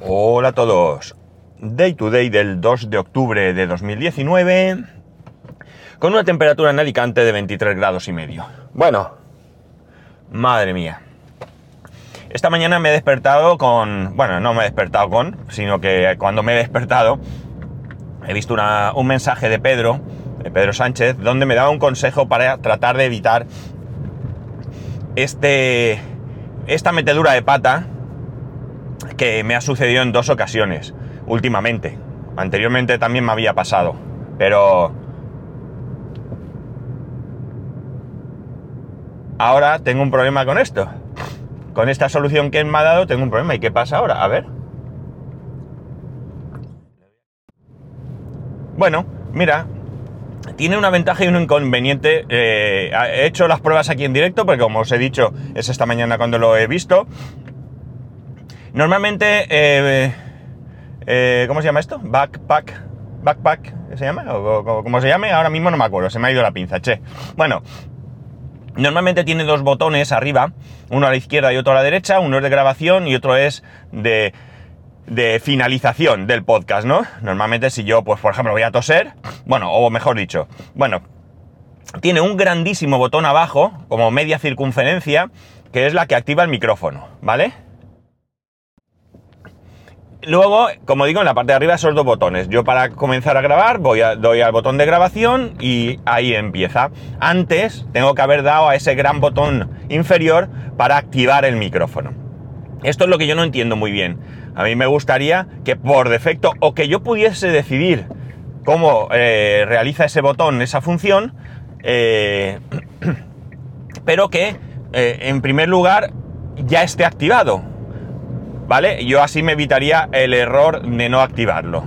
Hola a todos. Day to day del 2 de octubre de 2019 con una temperatura en Alicante de 23 grados y medio. Bueno, madre mía. Esta mañana me he despertado con... Bueno, no me he despertado con, sino que cuando me he despertado he visto un mensaje de Pedro, de Pedro Sánchez, donde me daba un consejo para tratar de evitar este, esta metedura de pata que me ha sucedido en dos ocasiones últimamente. Anteriormente también me había pasado, pero ahora tengo un problema con esto. Con esta solución que me ha dado tengo un problema. ¿Y qué pasa ahora? A ver. Bueno, mira, tiene una ventaja y un inconveniente. Eh, he hecho las pruebas aquí en directo, porque como os he dicho, es esta mañana cuando lo he visto. Normalmente, eh, eh, ¿cómo se llama esto? Backpack. Backpack, ¿se llama? O, se llame, ahora mismo no me acuerdo, se me ha ido la pinza, che. Bueno, normalmente tiene dos botones arriba, uno a la izquierda y otro a la derecha, uno es de grabación y otro es de, de finalización del podcast, ¿no? Normalmente si yo, pues por ejemplo, voy a toser, bueno, o mejor dicho, bueno, tiene un grandísimo botón abajo, como media circunferencia, que es la que activa el micrófono, ¿vale? Luego, como digo, en la parte de arriba esos dos botones. Yo para comenzar a grabar voy a, doy al botón de grabación y ahí empieza. Antes tengo que haber dado a ese gran botón inferior para activar el micrófono. Esto es lo que yo no entiendo muy bien. A mí me gustaría que por defecto o que yo pudiese decidir cómo eh, realiza ese botón, esa función, eh, pero que eh, en primer lugar ya esté activado ¿vale? Yo así me evitaría el error de no activarlo.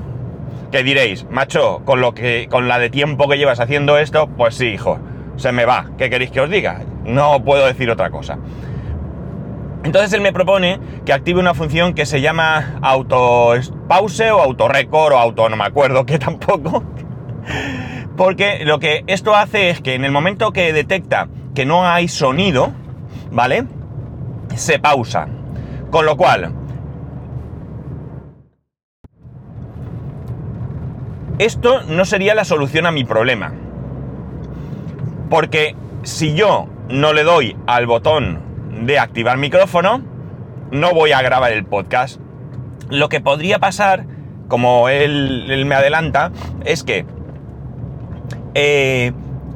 Que diréis, macho, con lo que, con la de tiempo que llevas haciendo esto, pues sí, hijo, se me va. ¿Qué queréis que os diga? No puedo decir otra cosa. Entonces él me propone que active una función que se llama auto pause o auto record o auto no me acuerdo que tampoco. Porque lo que esto hace es que en el momento que detecta que no hay sonido, ¿vale? Se pausa. Con lo cual, Esto no sería la solución a mi problema. Porque si yo no le doy al botón de activar micrófono, no voy a grabar el podcast. Lo que podría pasar, como él, me adelanta, es que eh,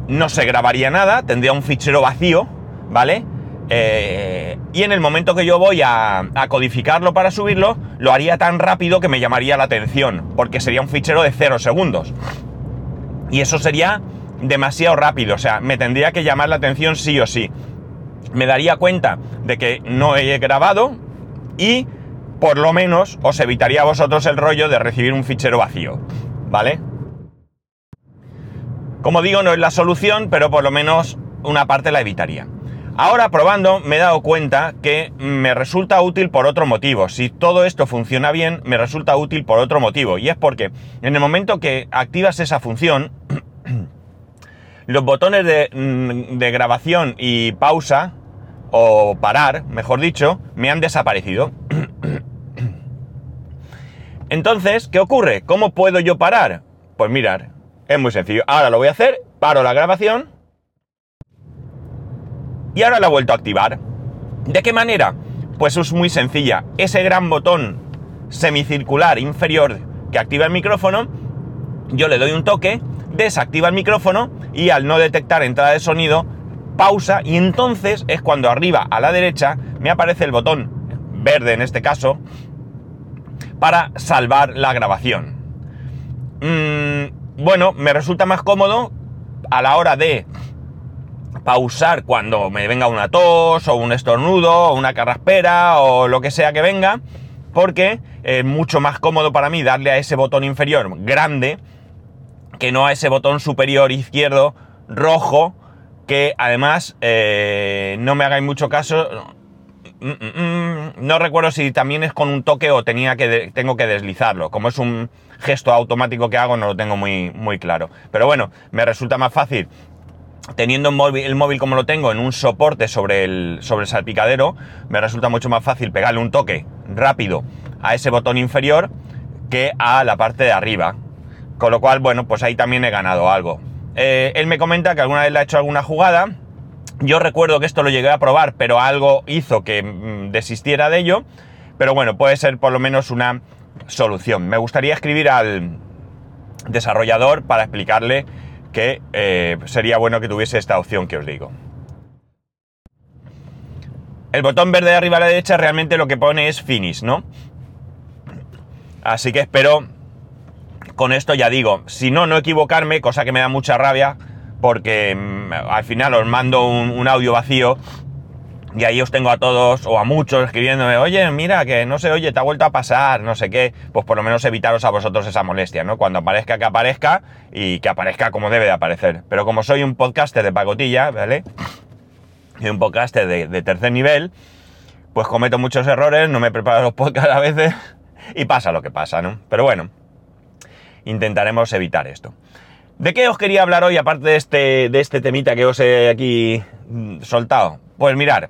no se grabaría nada, tendría un fichero vacío, ¿vale? Eh, y en el momento que yo voy a, codificarlo para subirlo, lo haría tan rápido que me llamaría la atención, porque sería un fichero de 0 segundos. Y eso sería demasiado rápido, o sea, me tendría que llamar la atención sí o sí. Me daría cuenta de que no he grabado y por lo menos os evitaría a vosotros el rollo de recibir un fichero vacío, ¿vale? Como digo, no es la solución, pero por lo menos una parte la evitaría. Ahora probando me he dado cuenta que me resulta útil por otro motivo. Si todo esto funciona bien, me resulta útil por otro motivo. Y es porque en el momento que activas esa función, los botones de, mm, de grabación y pausa, o parar, mejor dicho, me han desaparecido. Entonces, ¿qué ocurre? ¿Cómo puedo yo parar? Pues mirar, es muy sencillo. Ahora lo voy a hacer, paro la grabación y ahora la he vuelto a activar. ¿De qué manera? Pues es muy sencilla. Ese gran botón semicircular inferior que activa el micrófono, yo le doy un toque, desactiva el micrófono y al no detectar entrada de sonido, pausa y entonces es cuando arriba a la derecha me aparece el botón verde en este caso para salvar la grabación. Mm, bueno, me resulta más cómodo a la hora de pausar cuando me venga una tos o un estornudo o una carraspera o lo que sea que venga, porque es mucho más cómodo para mí darle a ese botón inferior grande que no a ese botón superior izquierdo rojo que además eh, no me hagáis mucho caso mm, mm, mm, no recuerdo si también es con un toque o tenía que tengo que deslizarlo. Como es un gesto automático que hago no lo tengo muy, muy claro. Pero bueno me resulta más fácil teniendo el móvil, como lo tengo en un soporte sobre el, sobre salpicadero, me resulta mucho más fácil pegarle un toque rápido a ese botón inferior que a la parte de arriba. Con lo cual, bueno, pues ahí también he ganado algo. Eh, él me comenta que alguna vez le ha hecho alguna jugada. Yo recuerdo que esto lo llegué a probar, pero algo hizo que mm, desistiera de ello. Pero bueno, puede ser por lo menos una solución. Me gustaría escribir al desarrollador para explicarle que eh, sería bueno que tuviese esta opción que os digo. El botón verde de arriba a la derecha realmente lo que pone es finish, ¿no? Así que espero con esto ya digo, si no, no equivocarme, cosa que me da mucha rabia, porque mm, al final os mando un, audio vacío y ahí os tengo a todos o a muchos escribiéndome, oye, mira, que no sé, oye, te ha vuelto a pasar, no sé qué, pues por lo menos evitaros a vosotros esa molestia, ¿no? Cuando aparezca que aparezca y que aparezca como debe de aparecer. Pero como soy un podcaster de pagotilla, ¿vale? Y un podcaster de, de tercer nivel, pues cometo muchos errores, no me preparo los podcasts a veces y pasa lo que pasa, ¿no? Pero bueno, intentaremos evitar esto. ¿De qué os quería hablar hoy, aparte de este, de este temita que os he aquí soltado? Pues mirar,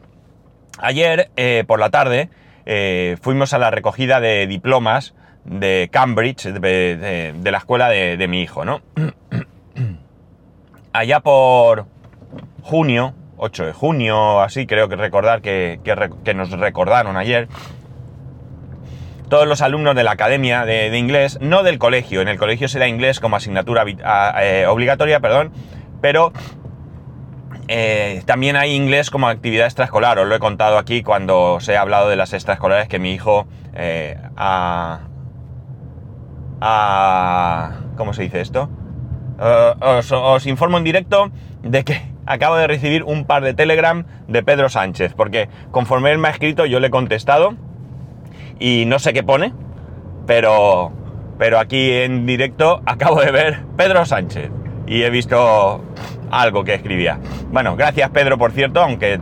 ayer eh, por la tarde eh, fuimos a la recogida de diplomas de Cambridge, de, la escuela de, mi hijo, ¿no? Allá por junio, 8 de junio, así creo que recordar que, nos recordaron ayer, todos los alumnos de la academia de, inglés, no del colegio, en el colegio será inglés como asignatura eh, obligatoria, perdón, pero eh, también hay inglés como actividad extraescolar, os lo he contado aquí cuando os he hablado de las extraescolares que mi hijo eh, ¿Cómo se dice esto? Os, os, informo en directo de que acabo de recibir un par de Telegram de Pedro Sánchez, porque conforme él me ha escrito yo le he contestado y no sé qué pone, pero, pero aquí en directo acabo de ver Pedro Sánchez y he visto algo que escribía. Bueno, gracias Pedro, por cierto, aunque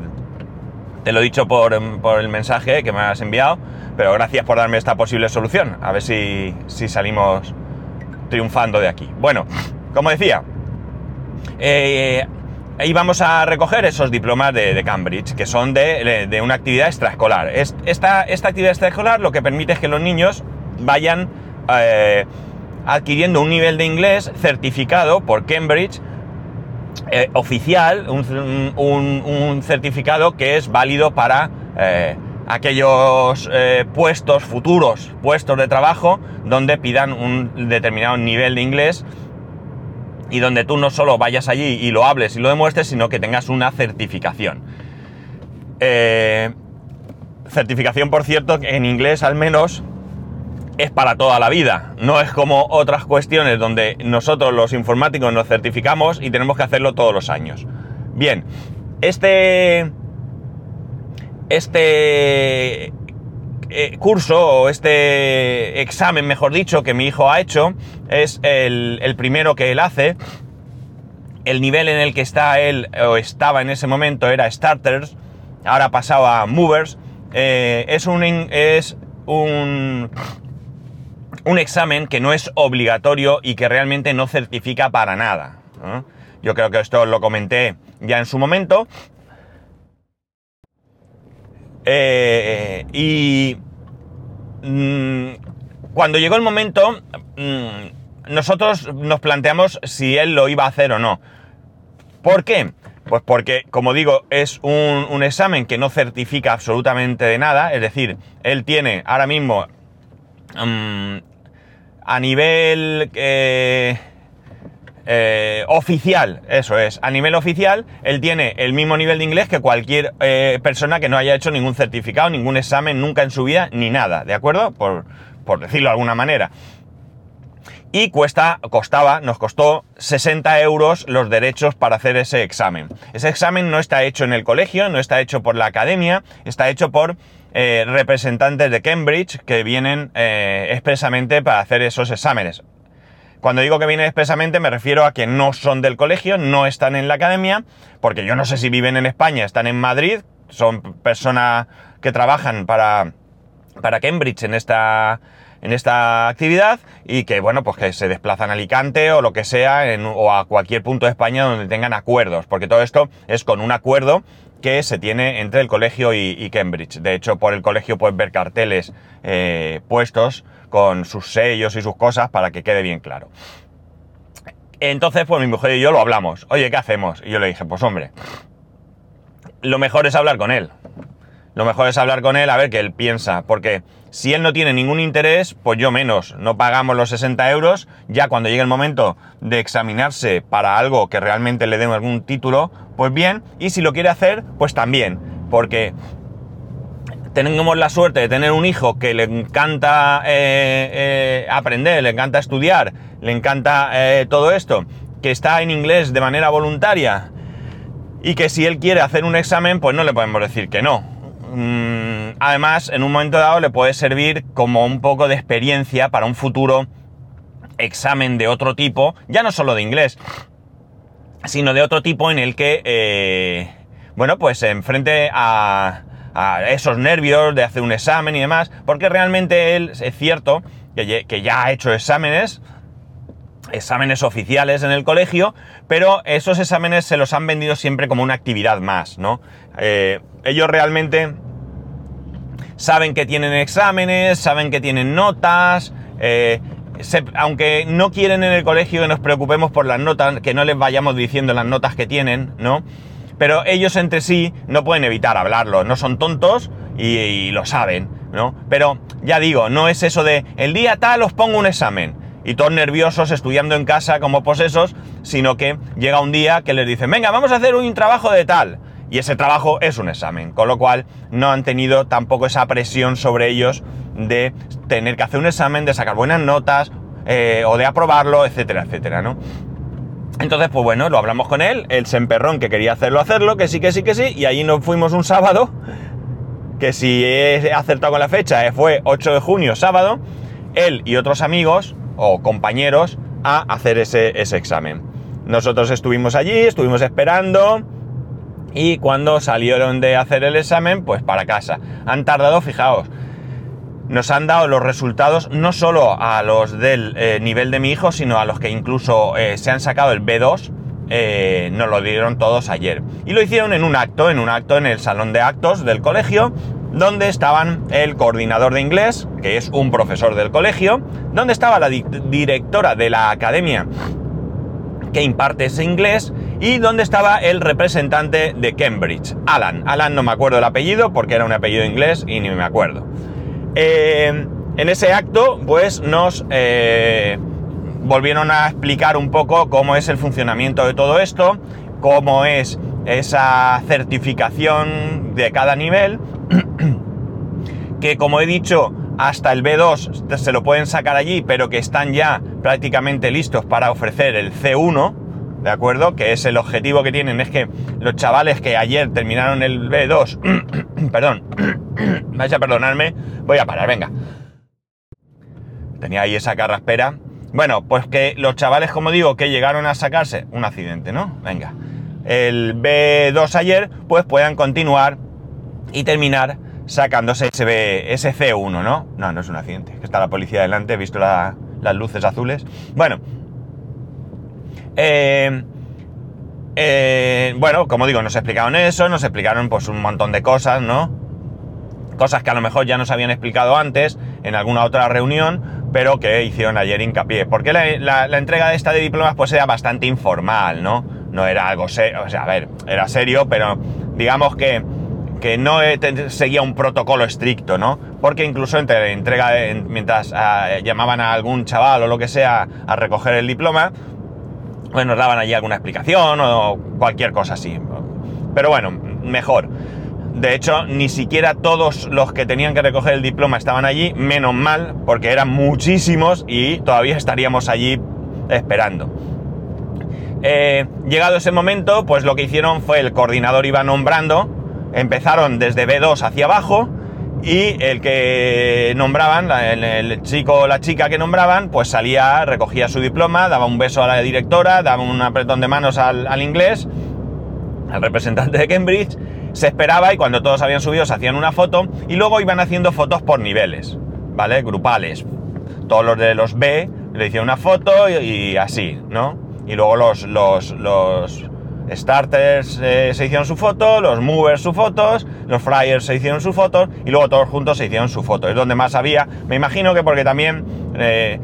te lo he dicho por, el mensaje que me has enviado, pero gracias por darme esta posible solución. A ver si, si salimos triunfando de aquí. Bueno, como decía, eh, y vamos a recoger esos diplomas de, Cambridge, que son de, una actividad extraescolar. Esta, esta, actividad extraescolar lo que permite es que los niños vayan eh, adquiriendo un nivel de inglés certificado por Cambridge, eh, oficial, un, certificado que es válido para eh, aquellos puestos futuros, puestos de trabajo, donde pidan un determinado nivel de inglés y donde tú no solo vayas allí y lo hables y lo demuestres, sino que tengas una certificación. Eh, certificación, por cierto, en inglés al menos es para toda la vida. No es como otras cuestiones donde nosotros los informáticos nos certificamos y tenemos que hacerlo todos los años. Bien, este... Este eh, curso o este examen, mejor dicho, que mi hijo ha hecho, es el, primero que él hace. El nivel en el que está él, o estaba en ese momento, era Starters, ahora ha pasado a Movers. Eh, es un, es un, un examen que no es obligatorio y que realmente no certifica para nada. Yo creo que esto lo comenté ya en su momento, eh, y mm, cuando llegó el momento, mm, nosotros nos planteamos si él lo iba a hacer o no. ¿Por qué? Pues porque, como digo, es un, examen que no certifica absolutamente de nada. Es decir, él tiene ahora mismo mm, a nivel... Eh, eh, oficial, eso es, a nivel oficial, él tiene el mismo nivel de inglés que cualquier eh, persona que no haya hecho ningún certificado, ningún examen nunca en su vida, ni nada, ¿de acuerdo? Por, decirlo de alguna manera. Y cuesta, costaba, nos costó 60 euros los derechos para hacer ese examen. Ese examen no está hecho en el colegio, no está hecho por la academia, está hecho por eh, representantes de Cambridge que vienen expresamente para hacer esos exámenes. Cuando digo que vienen expresamente me refiero a que no son del colegio, no están en la academia, porque yo no sé si viven en España, están en Madrid, son personas que trabajan para, para Cambridge en esta, en esta actividad y que, bueno, pues que se desplazan a Alicante o lo que sea, o a cualquier punto de España donde tengan acuerdos, porque todo esto es con un acuerdo que se tiene entre el colegio y, Cambridge. De hecho, por el colegio puedes ver carteles eh, puestos con sus sellos y sus cosas para que quede bien claro. Entonces, pues mi mujer y yo lo hablamos. Oye, ¿qué hacemos? Y yo le dije, pues hombre, lo mejor es hablar con él. Lo mejor es hablar con él a ver qué él piensa, porque si él no tiene ningún interés, pues yo menos. No pagamos los 60 euros, ya cuando llegue el momento de examinarse para algo que realmente le dé algún título, pues bien. Y si lo quiere hacer, pues también, porque tenemos la suerte de tener un hijo que le encanta eh, eh, aprender, le encanta estudiar, le encanta eh, todo esto, que está en inglés de manera voluntaria y que si él quiere hacer un examen, pues no le podemos decir que no. Mm, además, en un momento dado le puede servir como un poco de experiencia para un futuro examen de otro tipo, ya no solo de inglés, sino de otro tipo en el que, eh, bueno, pues enfrente a, a, esos nervios de hacer un examen y demás, porque realmente él es cierto que ya ha hecho exámenes, exámenes oficiales en el colegio, pero esos exámenes se los han vendido siempre como una actividad más, ¿no? Eh, ellos realmente saben que tienen exámenes, saben que tienen notas, eh, aunque no quieren en el colegio que nos preocupemos por las notas, que no les vayamos diciendo las notas que tienen, ¿no? Pero ellos entre sí no pueden evitar hablarlo, no son tontos y, lo saben, ¿no? Pero ya digo, no es eso de el día tal os pongo un examen y todos nerviosos estudiando en casa como posesos, sino que llega un día que les dicen, venga, vamos a hacer un trabajo de tal y ese trabajo es un examen, con lo cual no han tenido tampoco esa presión sobre ellos de tener que hacer un examen, de sacar buenas notas eh, o de aprobarlo, etcétera, etcétera, ¿no? Entonces, pues bueno, lo hablamos con él, el semperrón que quería hacerlo, hacerlo, que sí, que sí, que sí, y allí nos fuimos un sábado, que si he acertado con la fecha, eh, fue 8 de junio, sábado, él y otros amigos o compañeros a hacer ese, ese examen. Nosotros estuvimos allí, estuvimos esperando, y cuando salieron de hacer el examen, pues para casa. Han tardado, fijaos, nos han dado los resultados no solo a los del eh, nivel de mi hijo, sino a los que incluso eh, se han sacado el B2, eh, nos lo dieron todos ayer. Y lo hicieron en un acto, en un acto en el salón de actos del colegio, donde estaban el coordinador de inglés, que es un profesor del colegio, donde estaba la directora de la academia que imparte ese inglés, y donde estaba el representante de Cambridge, Alan. Alan no me acuerdo el apellido porque era un apellido inglés y ni me acuerdo. Eh, en ese acto, pues nos eh, volvieron a explicar un poco cómo es el funcionamiento de todo esto, cómo es esa certificación de cada nivel, que como he dicho, hasta el B2 se lo pueden sacar allí, pero que están ya prácticamente listos para ofrecer el C1, ¿de acuerdo? Que es el objetivo que tienen, es que los chavales que ayer terminaron el B2, perdón, vais a perdonarme, voy a parar, venga. Tenía ahí esa carraspera. Bueno, pues que los chavales, como digo, que llegaron a sacarse un accidente, ¿no? Venga. El B2 ayer, pues puedan continuar y terminar sacándose ese, ese C1, ¿no? No, no es un accidente, está la policía delante, he visto las luces azules. Bueno, eh, eh, bueno, como digo, nos explicaron eso, nos explicaron pues un montón de cosas, ¿no? Cosas que a lo mejor ya nos habían explicado antes en alguna otra reunión, pero que hicieron ayer hincapié. Porque la, entrega de esta de diplomas pues era bastante informal, ¿no? No era algo serio, o sea, a ver, era serio, pero digamos que, que no seguía un protocolo estricto, ¿no? Porque incluso entre entrega, mientras ah, llamaban a algún chaval o lo que sea a recoger el diploma, pues nos daban allí alguna explicación o cualquier cosa así. Pero bueno, mejor. De hecho, ni siquiera todos los que tenían que recoger el diploma estaban allí, menos mal, porque eran muchísimos y todavía estaríamos allí esperando. Eh, llegado ese momento, pues lo que hicieron fue el coordinador iba nombrando, empezaron desde B2 hacia abajo, y el que nombraban, el, chico o la chica que nombraban, pues salía, recogía su diploma, daba un beso a la directora, daba un apretón de manos al, inglés, al representante de Cambridge, se esperaba y cuando todos habían subido se hacían una foto y luego iban haciendo fotos por niveles, ¿vale? Grupales. Todos los de los B le hicieron una foto y, así, ¿no? Y luego los, los starters eh, se hicieron su foto, los movers su fotos, los flyers se hicieron su fotos y luego todos juntos se hicieron su foto. Es donde más había. Me imagino que porque también eh,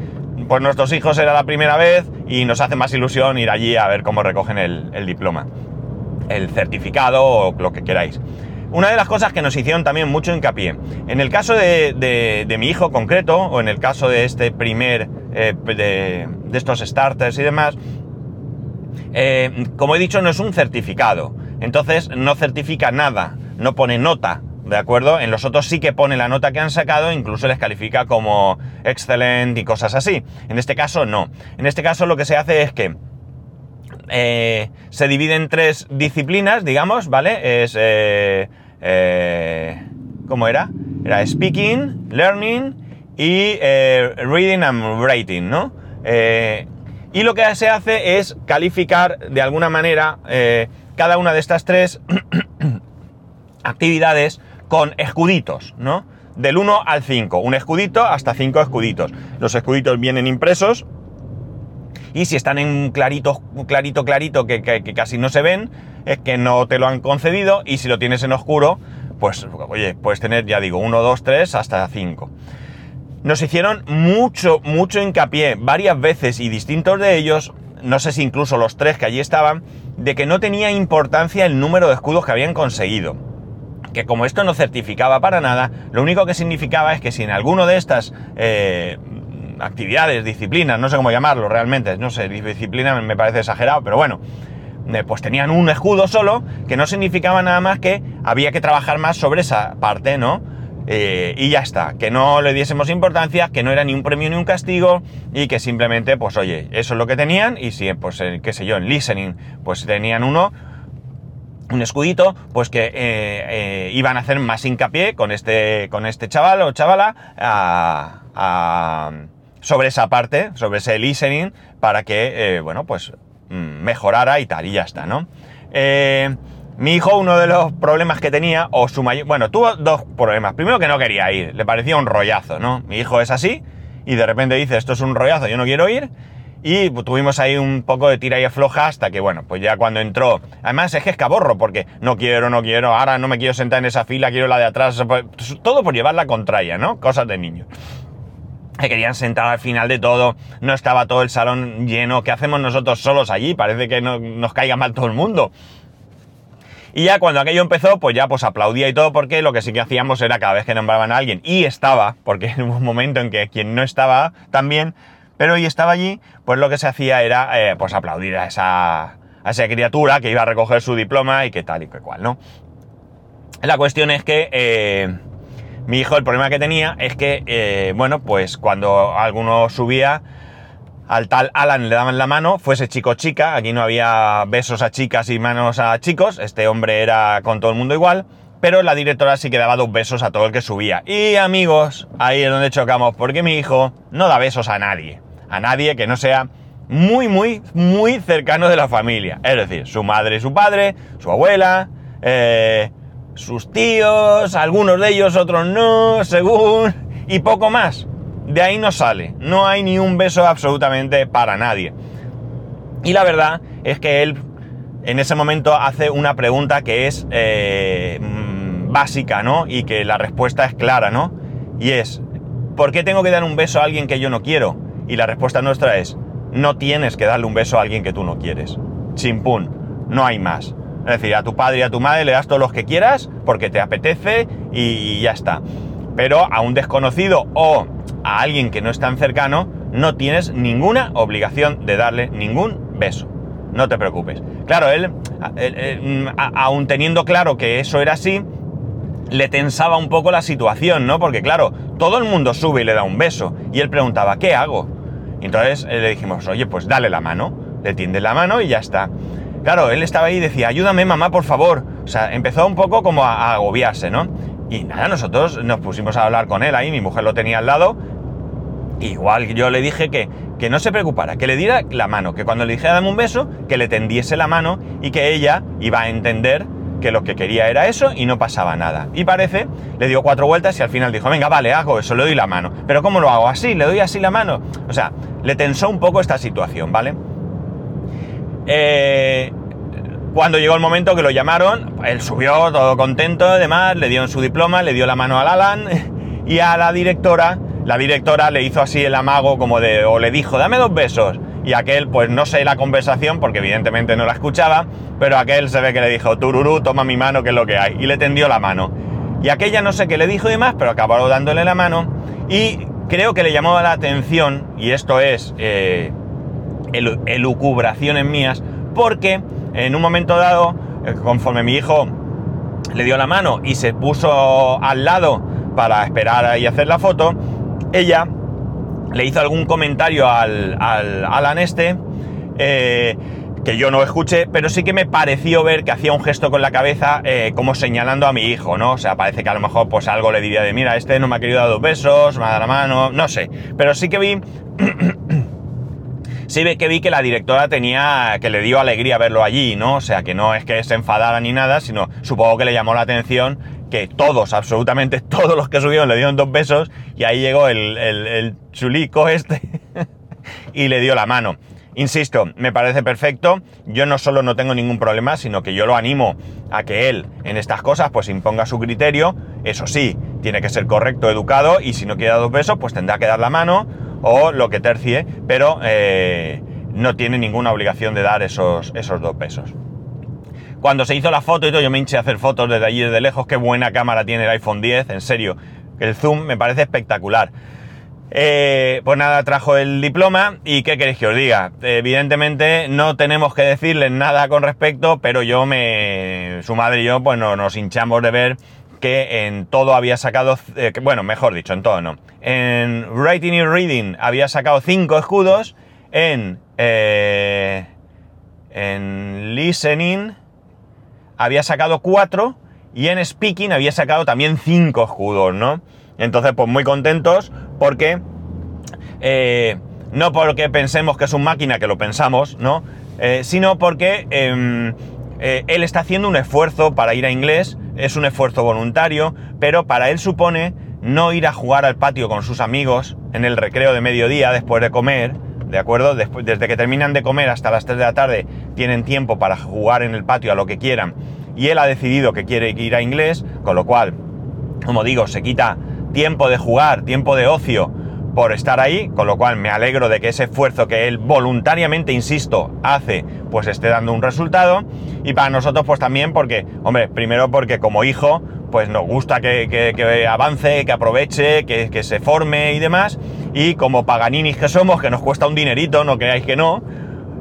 pues nuestros hijos era la primera vez y nos hace más ilusión ir allí a ver cómo recogen el, diploma, el certificado o lo que queráis. Una de las cosas que nos hicieron también mucho hincapié, en el caso de, mi hijo concreto, o en el caso de este primer, eh, de, estos starters y demás, eh, como he dicho, no es un certificado. Entonces no certifica nada, no pone nota, ¿de acuerdo? En los otros sí que pone la nota que han sacado, incluso les califica como excelente y cosas así. En este caso no. En este caso lo que se hace es que eh, se divide en tres disciplinas, digamos, ¿vale? Es... Eh, ¿Cómo era? Era speaking, learning y reading and writing, ¿no? Y lo que se hace es calificar de alguna manera eh, cada una de estas tres actividades con escuditos, ¿no? Del 1 al 5, un escudito hasta 5 escuditos. Los escuditos vienen impresos y si están en clarito, clarito, clarito, que, que, casi no se ven, es que no te lo han concedido y si lo tienes en oscuro, pues oye, puedes tener, ya digo, 1, 2, 3 hasta 5 nos hicieron mucho, mucho hincapié varias veces y distintos de ellos, no sé si incluso los tres que allí estaban, de que no tenía importancia el número de escudos que habían conseguido. Que como esto no certificaba para nada, lo único que significaba es que si en alguno de estas eh, actividades, disciplinas, no sé cómo llamarlo realmente, no sé, disciplina me parece exagerado, pero bueno, eh, pues tenían un escudo solo, que no significaba nada más que había que trabajar más sobre esa parte, ¿no? Eh, y ya está, que no le diésemos importancia, que no era ni un premio ni un castigo y que simplemente, pues oye, eso es lo que tenían y si, pues, eh, qué sé yo, en listening, pues tenían uno, un escudito, pues que eh, iban a hacer más hincapié con este, con este chaval o chavala sobre esa parte, sobre ese listening, para que, bueno, pues mm, mejorara y tal, y ya está, ¿no? Mi hijo, uno de los problemas que tenía, o su mayor. Bueno, tuvo dos problemas. Primero, que no quería ir, le parecía un rollazo, ¿no? Mi hijo es así, y de repente dice: Esto es un rollazo, yo no quiero ir. Y tuvimos ahí un poco de tira y afloja hasta que, bueno, pues ya cuando entró. Además, es que es caborro, porque no quiero, no quiero, ahora no me quiero sentar en esa fila, quiero la de atrás. Pues, todo por llevar la contraria, ¿no? Cosas de niños. Se querían sentar al final de todo, no estaba todo el salón lleno. ¿Qué hacemos nosotros solos allí? Parece que no, nos caiga mal todo el mundo. Y ya cuando aquello empezó, pues ya pues aplaudía y todo, porque lo que sí que hacíamos era cada vez que nombraban a alguien y estaba, porque hubo un momento en que quien no estaba también, pero y estaba allí, pues lo que se hacía era eh, pues aplaudir a esa, a esa criatura que iba a recoger su diploma y que tal y que cual, ¿no? La cuestión es que eh, mi hijo, el problema que tenía es que, eh, bueno, pues cuando alguno subía, al tal Alan le daban la mano, fuese chico chica, aquí no había besos a chicas y manos a chicos, este hombre era con todo el mundo igual, pero la directora sí que daba dos besos a todo el que subía. Y amigos, ahí es donde chocamos, porque mi hijo no da besos a nadie, a nadie que no sea muy, muy, muy cercano de la familia. Es decir, su madre y su padre, su abuela, eh, sus tíos, algunos de ellos, otros no, según, y poco más de ahí no sale. No hay ni un beso absolutamente para nadie. Y la verdad es que él en ese momento hace una pregunta que es eh, mm, básica, ¿no? Y que la respuesta es clara, ¿no? Y es, ¿por qué tengo que dar un beso a alguien que yo no quiero? Y la respuesta nuestra es, no tienes que darle un beso a alguien que tú no quieres. Chimpún, no hay más. Es decir, a tu padre y a tu madre le das todos los que quieras porque te apetece y ya está. Pero a un desconocido o a alguien que no es tan cercano, no tienes ninguna obligación de darle ningún beso. No te preocupes. Claro, él, aún teniendo claro que eso era así, le tensaba un poco la situación, ¿no? Porque claro, todo el mundo sube y le da un beso. Y él preguntaba, ¿qué hago? Y entonces eh, le dijimos, oye, pues dale la mano. Le tiende la mano y ya está. Claro, él estaba ahí y decía, ayúdame mamá, por favor. O sea, empezó un poco como a agobiarse, ¿no? Y nada, nosotros nos pusimos a hablar con él ahí, mi mujer lo tenía al lado. Igual yo le dije que, que no se preocupara, que le diera la mano, que cuando le dijera dame un beso, que le tendiese la mano y que ella iba a entender que lo que quería era eso y no pasaba nada. Y parece, le dio cuatro vueltas y al final dijo, venga, vale, hago eso, le doy la mano. Pero ¿cómo lo hago? Así, le doy así la mano. O sea, le tensó un poco esta situación, ¿vale? Eh, Cuando llegó el momento que lo llamaron, él subió todo contento, además, le dieron su diploma, le dio la mano al Alan y a la directora, la directora le hizo así el amago como de, o le dijo, dame dos besos. Y aquel, pues no sé la conversación, porque evidentemente no la escuchaba, pero aquel se ve que le dijo, tururú, toma mi mano, que es lo que hay. Y le tendió la mano. Y aquella no sé qué le dijo y demás, pero acabó dándole la mano. Y creo que le llamó la atención, y esto es eh, elucubraciones mías, porque en un momento dado, eh, conforme mi hijo le dio la mano y se puso al lado para esperar y hacer la foto, ella le hizo algún comentario al, al Alan este, eh, que yo no escuché, pero sí que me pareció ver que hacía un gesto con la cabeza eh, como señalando a mi hijo, ¿no? O sea, parece que a lo mejor pues algo le diría de, mira, este no me ha querido dar dos besos, me ha dado la mano, no sé, pero sí que vi... sí que vi que la directora tenía, que le dio alegría verlo allí, ¿no? O sea, que no es que se enfadara ni nada, sino supongo que le llamó la atención que todos, absolutamente todos los que subieron le dieron dos besos y ahí llegó el, el chulico este y le dio la mano. Insisto, me parece perfecto. Yo no solo no tengo ningún problema, sino que yo lo animo a que él en estas cosas pues imponga su criterio. Eso sí, tiene que ser correcto, educado y si no quiere dar dos besos pues tendrá que dar la mano o lo que tercie, pero eh, no tiene ninguna obligación de dar esos, esos dos besos. Cuando se hizo la foto y todo, yo me hinché a hacer fotos desde allí, desde lejos. Qué buena cámara tiene el iPhone 10, en serio. El zoom me parece espectacular. Eh, pues nada, trajo el diploma y ¿qué queréis que os diga? Evidentemente no tenemos que decirles nada con respecto, pero yo me... su madre y yo pues no, nos hinchamos de ver que en todo había sacado, eh, bueno, mejor dicho, en todo no. En Writing y Reading había sacado cinco escudos, en, eh, en Listening había sacado cuatro y en Speaking había sacado también cinco escudos, ¿no? Entonces, pues muy contentos porque eh, no porque pensemos que es un máquina, que lo pensamos, ¿no? Eh, sino porque em, eh, él está haciendo un esfuerzo para ir a inglés, es un esfuerzo voluntario, pero para él supone no ir a jugar al patio con sus amigos en el recreo de mediodía después de comer, ¿de acuerdo? Después, desde que terminan de comer hasta las 3 de la tarde tienen tiempo para jugar en el patio a lo que quieran y él ha decidido que quiere ir a inglés, con lo cual, como digo, se quita tiempo de jugar, tiempo de ocio por estar ahí, con lo cual me alegro de que ese esfuerzo que él voluntariamente, insisto, hace, pues esté dando un resultado. Y para nosotros, pues también porque, hombre, primero porque como hijo, pues nos gusta que, avance, que aproveche, que, se forme y demás. Y como paganinis que somos, que nos cuesta un dinerito, no creáis que no,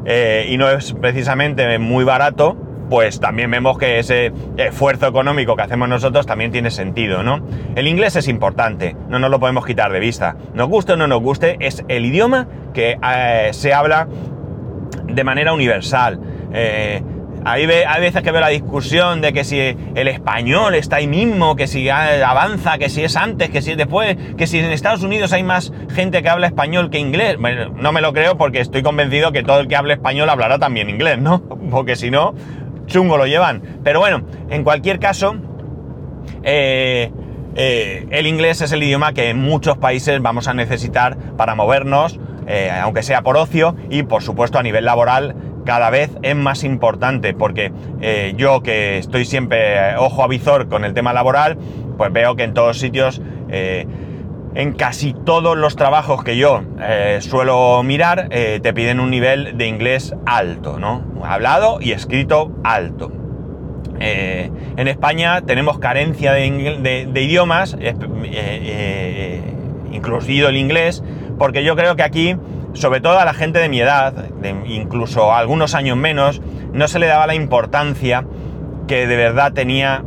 eh, y no es precisamente muy barato, pues también vemos que ese esfuerzo económico que hacemos nosotros también tiene sentido, ¿no? El inglés es importante, no nos lo podemos quitar de vista. Nos guste o no nos guste, es el idioma que eh, se habla de manera universal. Eh, hay, veces que veo la discusión de que si el español está ahí mismo, que si avanza, que si es antes, que si es después, que si en Estados Unidos hay más gente que habla español que inglés. Bueno, no me lo creo porque estoy convencido que todo el que hable español hablará también inglés, ¿no? Porque si no, chungo lo llevan. Pero bueno, en cualquier caso, eh, eh, el inglés es el idioma que en muchos países vamos a necesitar para movernos, eh, aunque sea por ocio, y por supuesto a nivel laboral cada vez es más importante, porque yo que estoy siempre ojo a visor con el tema laboral, pues veo que en todos sitios en casi todos los trabajos que yo eh, suelo mirar, eh, te piden un nivel de inglés alto, ¿no? Hablado y escrito alto. Eh, en España tenemos carencia de, idiomas, incluido el inglés, porque yo creo que aquí, sobre todo a la gente de mi edad, incluso algunos años menos, no se le daba la importancia que de verdad tenía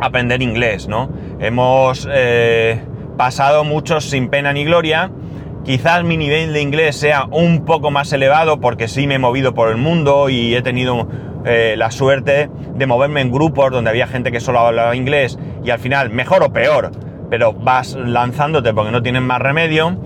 aprender inglés, ¿no? Hemos pasado muchos sin pena ni gloria. Quizás mi nivel de inglés sea un poco más elevado porque sí me he movido por el mundo y he tenido eh, la suerte de moverme en grupos donde había gente que solo hablaba inglés y al final, mejor o peor, pero vas lanzándote porque no tienes más remedio.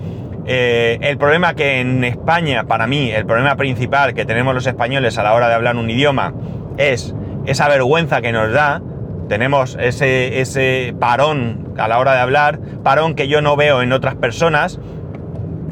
Eh, el problema que en España, para mí, el problema principal que tenemos los españoles a la hora de hablar un idioma es esa vergüenza que nos da tenemos ese, ese parón a la hora de hablar, parón que yo no veo en otras personas,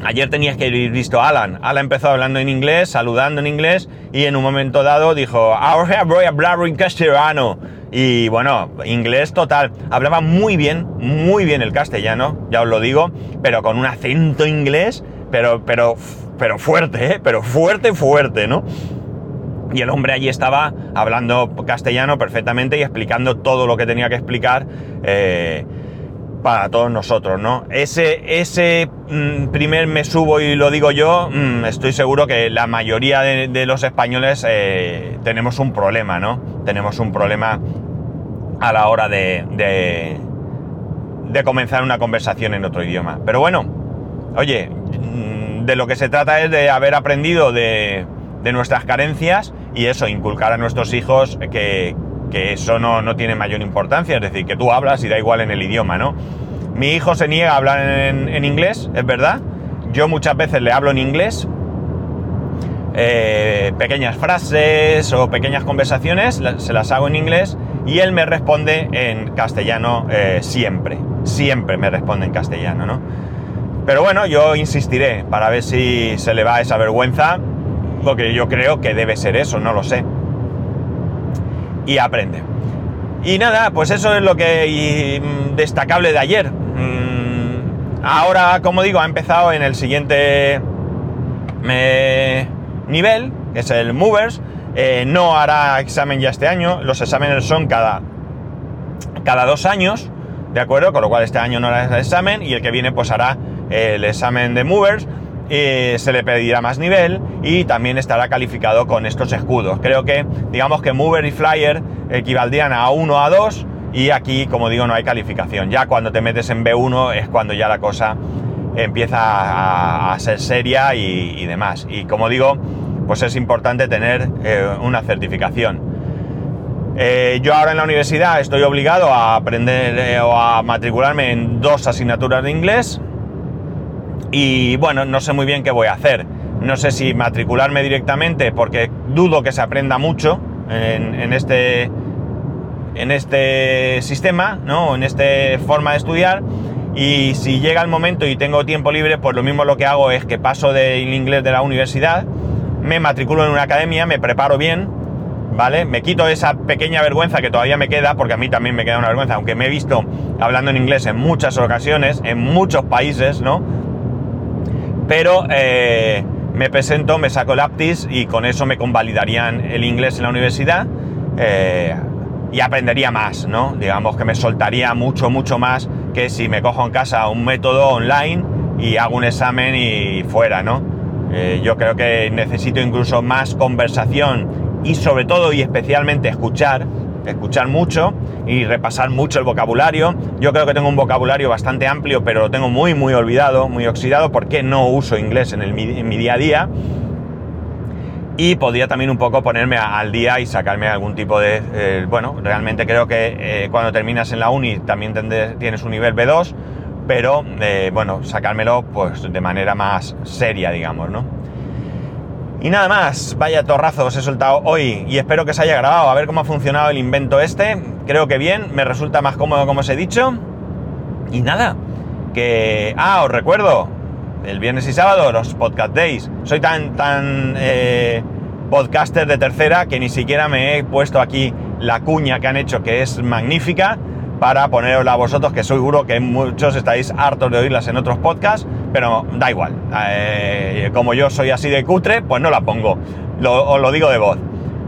Ayer tenías que haber visto a Alan. Alan empezó hablando en inglés, saludando en inglés, y en un momento dado dijo, ahora voy a hablar en castellano. Y bueno, inglés total. Hablaba muy bien, muy bien el castellano, ya os lo digo, pero con un acento inglés, pero, pero, pero fuerte, ¿eh? Pero fuerte, fuerte, ¿no? Y el hombre allí estaba hablando castellano perfectamente y explicando todo lo que tenía que explicar. Eh, para todos nosotros, ¿no? Ese, ese mm, primer me subo y lo digo yo, mm, estoy seguro que la mayoría de, los españoles eh, tenemos un problema, ¿no? Tenemos un problema a la hora de, de, comenzar una conversación en otro idioma. Pero bueno, oye, mm, de lo que se trata es de haber aprendido de, de nuestras carencias y eso, inculcar a nuestros hijos que, que eso no, no, tiene mayor importancia, es decir, que tú hablas y da igual en el idioma, ¿no? Mi hijo se niega a hablar en, inglés, es verdad. Yo muchas veces le hablo en inglés, eh, pequeñas frases o pequeñas conversaciones, se las hago en inglés y él me responde en castellano eh, siempre, siempre me responde en castellano, ¿no? Pero bueno, yo insistiré para ver si se le va esa vergüenza, porque yo creo que debe ser eso, no lo sé y aprende. Y nada, pues eso es lo que mm, destacable de ayer. Mm, ahora, como digo, ha empezado en el siguiente nivel, que es el Movers. Eh, no hará examen ya este año, los exámenes son cada, cada dos años, ¿de acuerdo? Con lo cual este año no hará examen y el que viene pues hará el examen de Movers se le pedirá más nivel y también estará calificado con estos escudos. Creo que, digamos que Mover y Flyer equivaldrían a 1 a 2 y aquí, como digo, no hay calificación. Ya cuando te metes en B1 es cuando ya la cosa empieza a, ser seria y, demás. Y como digo, pues es importante tener eh, una certificación. Eh, yo ahora en la universidad estoy obligado a aprender eh, o a matricularme en dos asignaturas de inglés, y bueno, no sé muy bien qué voy a hacer. No sé si matricularme directamente porque dudo que se aprenda mucho en, este, en este sistema, ¿no? En esta forma de estudiar. Y si llega el momento y tengo tiempo libre, pues lo mismo lo que hago es que paso del inglés de la universidad, me matriculo en una academia, me preparo bien, ¿vale? Me quito esa pequeña vergüenza que todavía me queda, porque a mí también me queda una vergüenza, aunque me he visto hablando en inglés en muchas ocasiones, en muchos países, ¿no? Pero eh, me presento, me saco el aptis y con eso me convalidarían el inglés en la universidad eh, y aprendería más, ¿no? Digamos que me soltaría mucho, mucho más que si me cojo en casa un método online y hago un examen y fuera, ¿no? Eh, yo creo que necesito incluso más conversación y sobre todo y especialmente escuchar escuchar mucho y repasar mucho el vocabulario. Yo creo que tengo un vocabulario bastante amplio, pero lo tengo muy, muy olvidado, muy oxidado, porque no uso inglés en, el, mi día a día. Y podría también un poco ponerme al día y sacarme algún tipo de... Eh, bueno, realmente creo que eh, cuando terminas en la uni también tienes un nivel B2, pero eh, bueno, sacármelo pues de manera más seria, digamos, ¿no? Y nada más, vaya torrazo os he soltado hoy y espero que se haya grabado, a ver cómo ha funcionado el invento este. Creo que bien, me resulta más cómodo como os he dicho. Y nada, que... Ah, os recuerdo, el viernes y sábado, los podcast days. Soy tan, tan eh, podcaster de tercera que ni siquiera me he puesto aquí la cuña que han hecho, que es magnífica para ponerosla a vosotros, que seguro que muchos estáis hartos de oírlas en otros podcasts, pero da igual. Eh, como yo soy así de cutre, pues no la pongo. os lo digo de voz.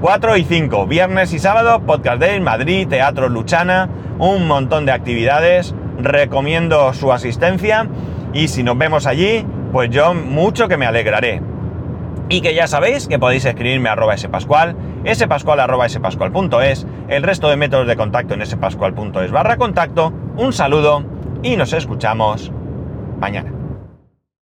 4 y 5, viernes y sábado, Podcast Day, Madrid, Teatro Luchana, un montón de actividades. Recomiendo su asistencia y si nos vemos allí, pues yo mucho que me alegraré. Y que ya sabéis que podéis escribirme a arroba spascual, spascual arroba spascual.es, el resto de métodos de contacto en spascual.es barra contacto. Un saludo y nos escuchamos mañana.